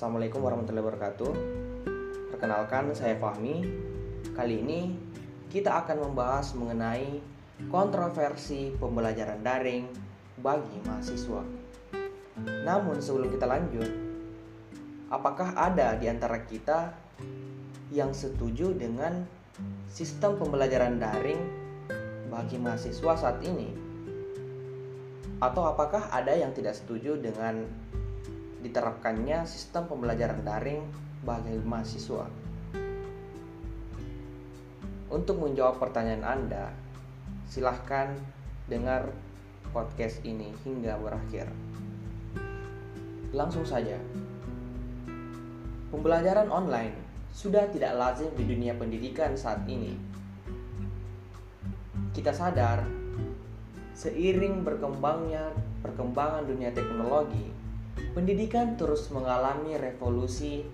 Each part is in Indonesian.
Assalamualaikum warahmatullahi wabarakatuh. Perkenalkan, saya Fahmi. Kali ini kita akan membahas mengenai kontroversi pembelajaran daring bagi mahasiswa. Namun, sebelum kita lanjut, apakah ada di antara kita yang setuju dengan sistem pembelajaran daring bagi mahasiswa saat ini? Atau apakah ada yang tidak setuju dengan diterapkannya sistem pembelajaran daring bagi mahasiswa. Untuk menjawab pertanyaan Anda, silahkan dengar podcast ini hingga berakhir. Langsung saja, pembelajaran online sudah tidak lazim di dunia pendidikan saat ini. Kita sadar, seiring berkembangnya perkembangan dunia teknologi, Pendidikan terus mengalami revolusi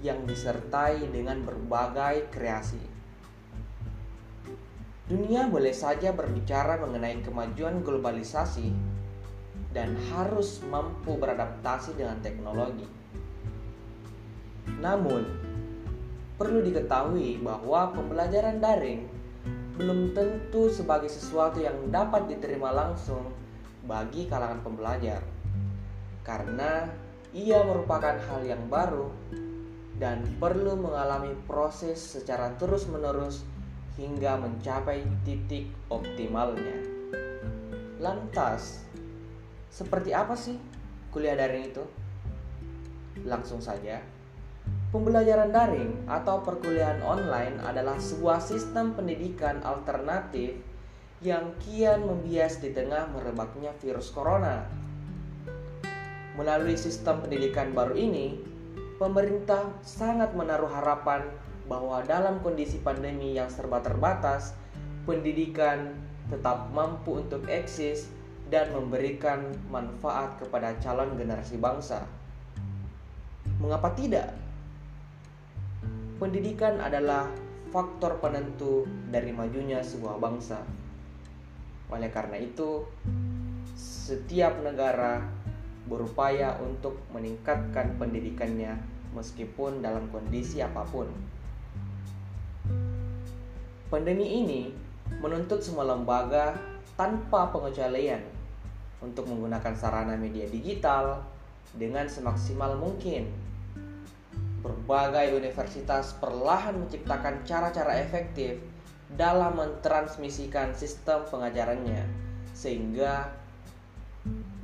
yang disertai dengan berbagai kreasi. Dunia boleh saja berbicara mengenai kemajuan globalisasi dan harus mampu beradaptasi dengan teknologi. Namun, perlu diketahui bahwa pembelajaran daring belum tentu sebagai sesuatu yang dapat diterima langsung bagi kalangan pembelajar karena ia merupakan hal yang baru dan perlu mengalami proses secara terus-menerus hingga mencapai titik optimalnya. Lantas, seperti apa sih kuliah daring itu? Langsung saja, pembelajaran daring atau perkuliahan online adalah sebuah sistem pendidikan alternatif yang kian membias di tengah merebaknya virus corona Melalui sistem pendidikan baru ini, pemerintah sangat menaruh harapan bahwa dalam kondisi pandemi yang serba terbatas, pendidikan tetap mampu untuk eksis dan memberikan manfaat kepada calon generasi bangsa. Mengapa tidak? Pendidikan adalah faktor penentu dari majunya sebuah bangsa. Oleh karena itu, setiap negara berupaya untuk meningkatkan pendidikannya meskipun dalam kondisi apa pun. Pandemi ini menuntut semua lembaga tanpa pengecualian untuk menggunakan sarana media digital dengan semaksimal mungkin. Berbagai universitas perlahan menciptakan cara-cara efektif dalam mentransmisikan sistem pengajarannya, sehingga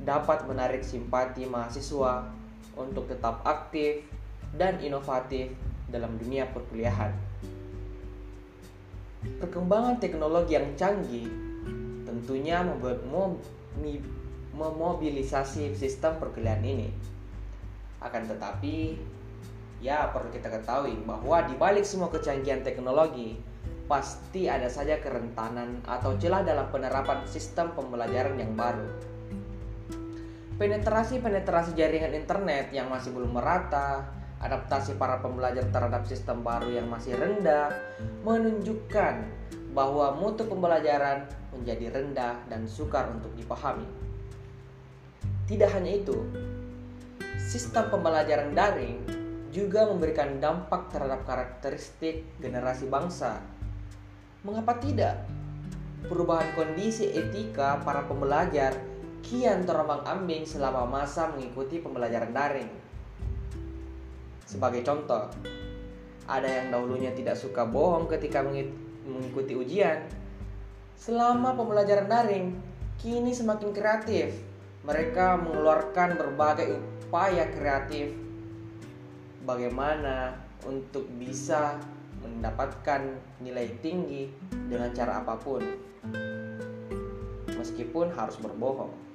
dapat menarik simpati mahasiswa untuk tetap aktif dan inovatif dalam dunia perkuliahan. Perkembangan teknologi yang canggih tentunya membuat memobilisasi sistem perkuliahan ini. Akan tetapi, ya perlu kita ketahui bahwa di balik semua kecanggihan teknologi, pasti ada saja kerentanan atau celah dalam penerapan sistem pembelajaran yang baru penetrasi-penetrasi jaringan internet yang masih belum merata, adaptasi para pembelajar terhadap sistem baru yang masih rendah, menunjukkan bahwa mutu pembelajaran menjadi rendah dan sukar untuk dipahami. Tidak hanya itu, sistem pembelajaran daring juga memberikan dampak terhadap karakteristik generasi bangsa. Mengapa tidak? Perubahan kondisi etika para pembelajar kian terombang-ambing selama masa mengikuti pembelajaran daring. Sebagai contoh, ada yang dahulunya tidak suka bohong ketika mengikuti ujian. Selama pembelajaran daring, kini semakin kreatif. Mereka mengeluarkan berbagai upaya kreatif bagaimana untuk bisa mendapatkan nilai tinggi dengan cara apa pun, meskipun harus berbohong.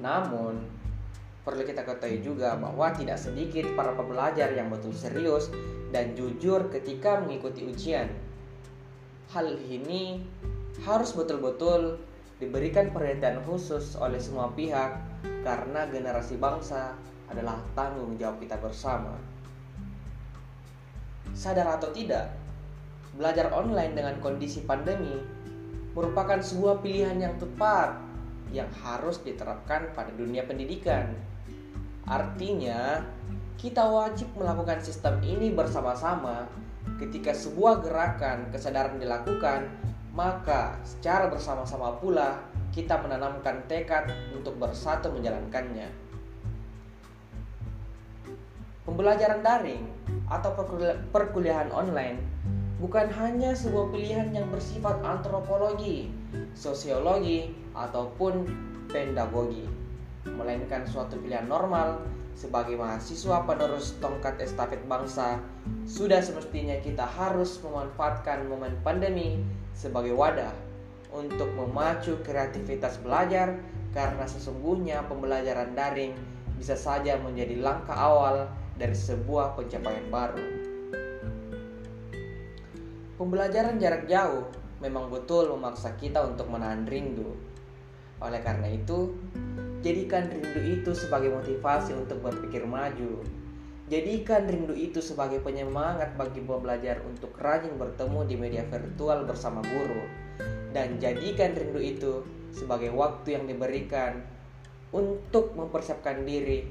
Namun, perlu kita ketahui juga bahwa tidak sedikit para pembelajar yang betul serius dan jujur ketika mengikuti ujian. Hal ini harus betul-betul diberikan perhatian khusus oleh semua pihak karena generasi bangsa adalah tanggung jawab kita bersama. Sadar atau tidak, belajar online dengan kondisi pandemi merupakan sebuah pilihan yang tepat yang harus diterapkan pada dunia pendidikan. Artinya, kita wajib melakukan sistem ini bersama-sama. Ketika sebuah gerakan kesadaran dilakukan, maka secara bersama-sama pula kita menanamkan tekad untuk bersatu menjalankannya. Pembelajaran daring atau perkuliahan online bukan hanya sebuah pilihan yang bersifat antropologi, sosiologi, ataupun pedagogi, melainkan suatu pilihan normal sebagai mahasiswa penerus tongkat estafet bangsa, sudah semestinya kita harus memanfaatkan momen pandemi sebagai wadah untuk memacu kreativitas belajar karena sesungguhnya pembelajaran daring bisa saja menjadi langkah awal dari sebuah pencapaian baru. Pembelajaran jarak jauh memang betul memaksa kita untuk menahan rindu. Oleh karena itu, Jadikan rindu itu sebagai motivasi untuk berpikir maju. Jadikan rindu itu sebagai penyemangat bagi pembelajar untuk rajin bertemu di media virtual bersama guru. Dan jadikan rindu itu sebagai waktu yang diberikan untuk mempersiapkan diri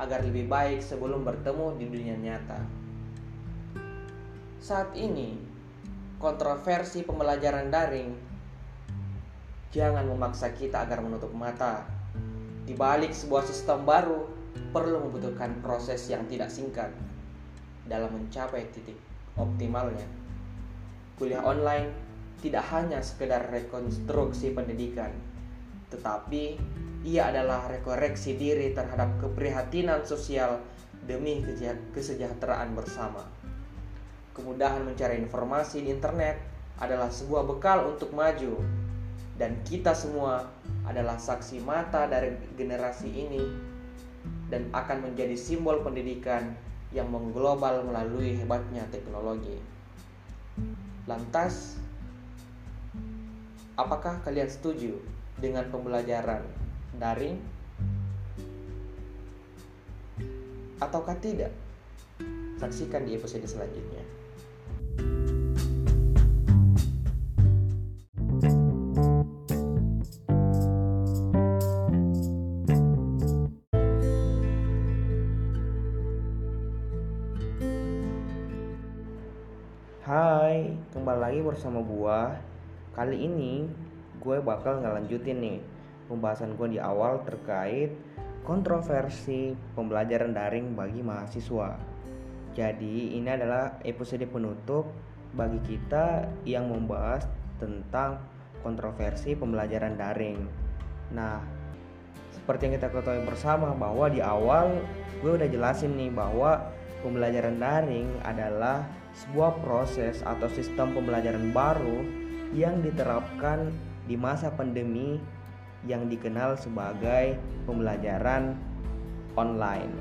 agar lebih baik sebelum bertemu di dunia nyata. Saat ini, kontroversi pembelajaran daring jangan memaksa kita agar menutup mata di balik sebuah sistem baru perlu membutuhkan proses yang tidak singkat dalam mencapai titik optimalnya. Kuliah online tidak hanya sekedar rekonstruksi pendidikan, tetapi ia adalah rekoreksi diri terhadap keprihatinan sosial demi kesejahteraan bersama. Kemudahan mencari informasi di internet adalah sebuah bekal untuk maju, dan kita semua adalah saksi mata dari generasi ini dan akan menjadi simbol pendidikan yang mengglobal melalui hebatnya teknologi. Lantas, apakah kalian setuju dengan pembelajaran daring ataukah tidak? Saksikan di episode selanjutnya. Lagi bersama gua. Kali ini gue bakal ngelanjutin nih pembahasan gue di awal terkait kontroversi pembelajaran daring bagi mahasiswa. Jadi, ini adalah episode penutup bagi kita yang membahas tentang kontroversi pembelajaran daring. Nah, seperti yang kita ketahui bersama bahwa di awal gue udah jelasin nih bahwa pembelajaran daring adalah sebuah proses atau sistem pembelajaran baru yang diterapkan di masa pandemi yang dikenal sebagai pembelajaran online.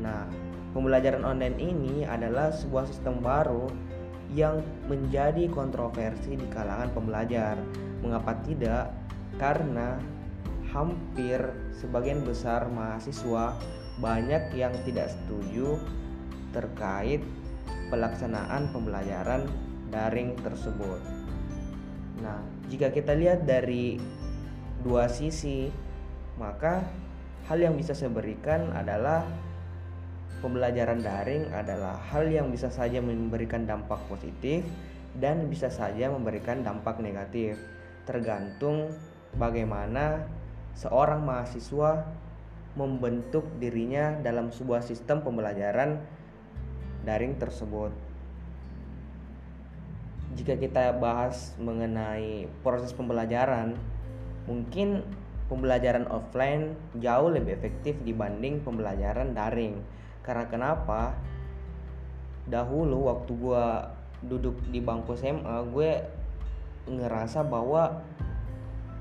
Nah, pembelajaran online ini adalah sebuah sistem baru yang menjadi kontroversi di kalangan pembelajar. Mengapa tidak? Karena hampir sebagian besar mahasiswa banyak yang tidak setuju terkait pelaksanaan pembelajaran daring tersebut. Nah, jika kita lihat dari dua sisi, maka hal yang bisa saya berikan adalah pembelajaran daring adalah hal yang bisa saja memberikan dampak positif dan bisa saja memberikan dampak negatif, tergantung bagaimana seorang mahasiswa membentuk dirinya dalam sebuah sistem pembelajaran daring tersebut. Jika kita bahas mengenai proses pembelajaran, mungkin pembelajaran offline jauh lebih efektif dibanding pembelajaran daring. Karena kenapa? Dahulu waktu gue duduk di bangku SMA, gue ngerasa bahwa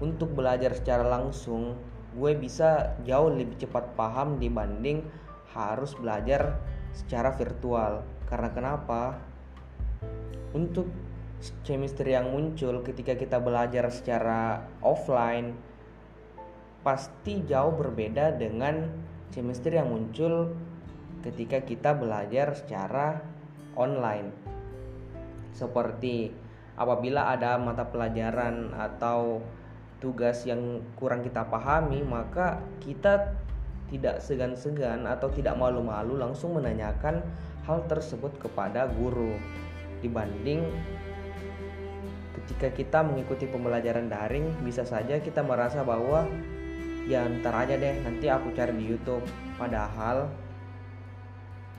untuk belajar secara langsung, gue bisa jauh lebih cepat paham dibanding harus belajar secara virtual. Karena kenapa? Untuk chemistry yang muncul ketika kita belajar secara offline pasti jauh berbeda dengan chemistry yang muncul ketika kita belajar secara online. Seperti apabila ada mata pelajaran atau tugas yang kurang kita pahami, maka kita tidak segan-segan atau tidak malu-malu langsung menanyakan hal tersebut kepada guru. Dibanding ketika kita mengikuti pembelajaran daring bisa saja kita merasa bahwa ya ntar aja deh nanti aku cari di YouTube. Padahal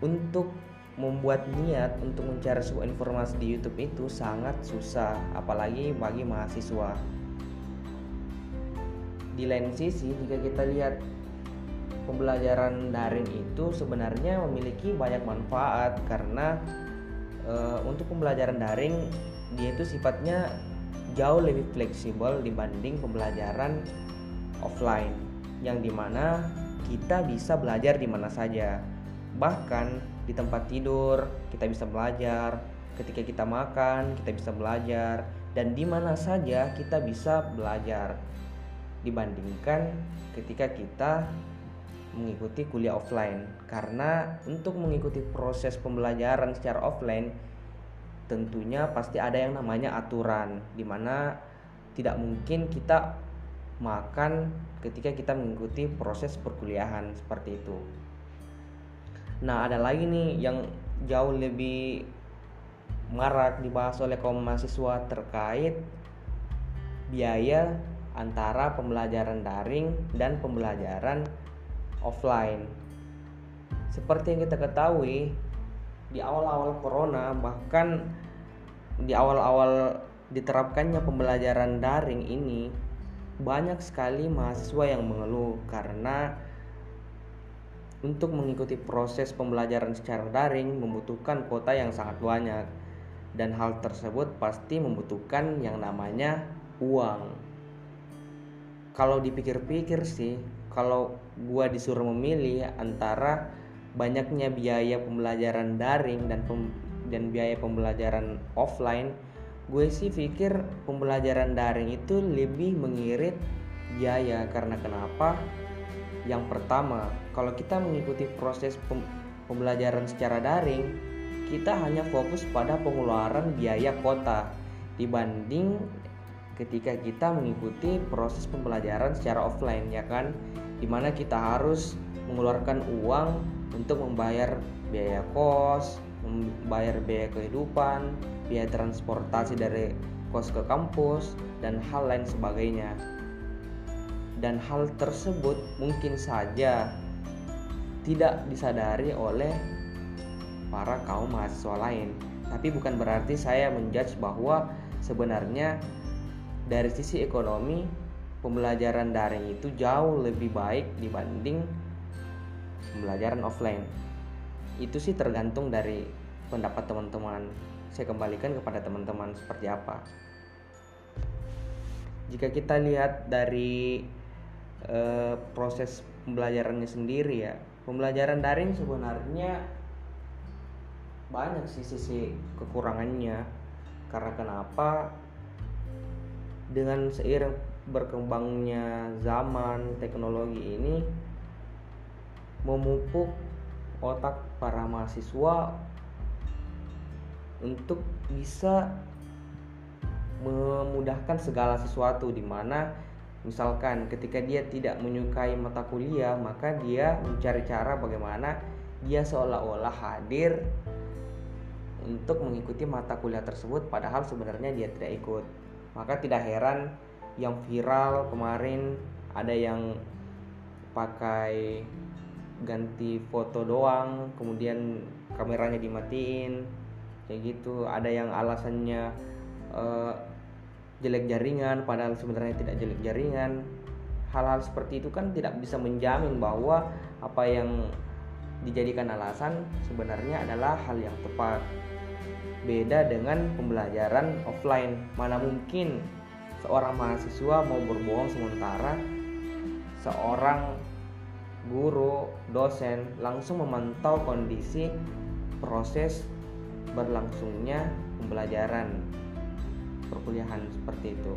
untuk membuat niat untuk mencari sebuah informasi di YouTube itu sangat susah apalagi bagi mahasiswa. Di lain sisi jika kita lihat pembelajaran daring itu sebenarnya memiliki banyak manfaat karena e, untuk pembelajaran daring dia itu sifatnya jauh lebih fleksibel dibanding pembelajaran offline yang di mana kita bisa belajar di mana saja. Bahkan di tempat tidur kita bisa belajar. Ketika kita makan kita bisa belajar. Dan di mana saja kita bisa belajar. Dibandingkan ketika kita mengikuti kuliah offline. Karena untuk mengikuti proses pembelajaran secara offline tentunya pasti ada yang namanya aturan di mana tidak mungkin kita makan ketika kita mengikuti proses perkuliahan seperti itu. Nah ada lagi nih yang jauh lebih marak dibahas oleh kaum mahasiswa terkait biaya antara pembelajaran daring dan pembelajaran offline. Seperti yang kita ketahui, di awal-awal corona bahkan di awal-awal diterapkannya pembelajaran daring ini banyak sekali mahasiswa yang mengeluh karena untuk mengikuti proses pembelajaran secara daring membutuhkan kuota yang sangat banyak dan hal tersebut pasti membutuhkan yang namanya uang. Kalau dipikir-pikir sih, kalau gua disuruh memilih antara banyaknya biaya pembelajaran daring dan pem, dan biaya pembelajaran offline gue sih pikir pembelajaran daring itu lebih mengirit biaya. Karena kenapa? Yang pertama kalau kita mengikuti proses pem, pembelajaran secara daring kita hanya fokus pada pengeluaran biaya kota dibanding ketika kita mengikuti proses pembelajaran secara offline ya kan? Di mana kita harus mengeluarkan uang untuk membayar biaya kos membayar biaya kehidupan biaya transportasi dari kos ke kampus dan hal lain sebagainya. Dan hal tersebut mungkin saja tidak disadari oleh para kaum mahasiswa lain. Tapi bukan berarti saya menjudge bahwa sebenarnya dari sisi ekonomi pembelajaran daring itu jauh lebih baik dibanding pembelajaran offline. Itu sih tergantung dari pendapat teman-teman. Saya kembalikan kepada teman-teman seperti apa. Jika kita lihat dari e, proses pembelajarannya sendiri ya pembelajaran daring sebenarnya banyak sih sisi kekurangannya. Karena kenapa dengan seiring berkembangnya zaman teknologi ini memupuk otak para mahasiswa untuk bisa memudahkan segala sesuatu di mana misalkan ketika dia tidak menyukai mata kuliah maka dia mencari cara bagaimana dia seolah-olah hadir untuk mengikuti mata kuliah tersebut padahal sebenarnya dia tidak ikut maka tidak heran yang viral kemarin ada yang pakai ganti foto doang kemudian kameranya dimatiin kayak gitu. Ada yang alasannya uh, jelek jaringan padahal sebenarnya tidak jelek jaringan. Hal-hal seperti itu kan tidak bisa menjamin bahwa apa yang dijadikan alasan sebenarnya adalah hal yang tepat Beda dengan pembelajaran offline. Mana mungkin seorang mahasiswa mau berbohong sementara seorang guru, dosen langsung memantau kondisi proses berlangsungnya pembelajaran perkuliahan seperti itu.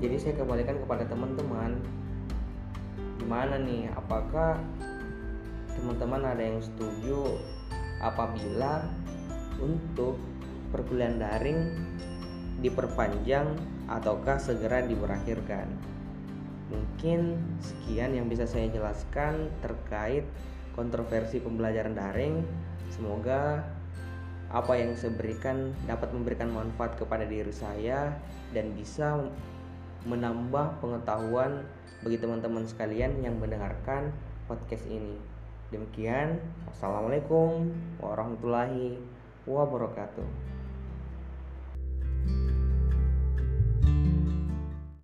Jadi saya kembalikan kepada teman-teman gimana nih apakah teman-teman ada yang setuju apabila untuk perkuliahan daring diperpanjang ataukah segera diberakhirkan. Mungkin sekian yang bisa saya jelaskan terkait kontroversi pembelajaran daring. Semoga apa yang saya berikan dapat memberikan manfaat kepada diri saya dan bisa menambah pengetahuan bagi teman-teman sekalian yang mendengarkan podcast ini. Demikian, wassalamualaikum warahmatullahi wabarakatuh.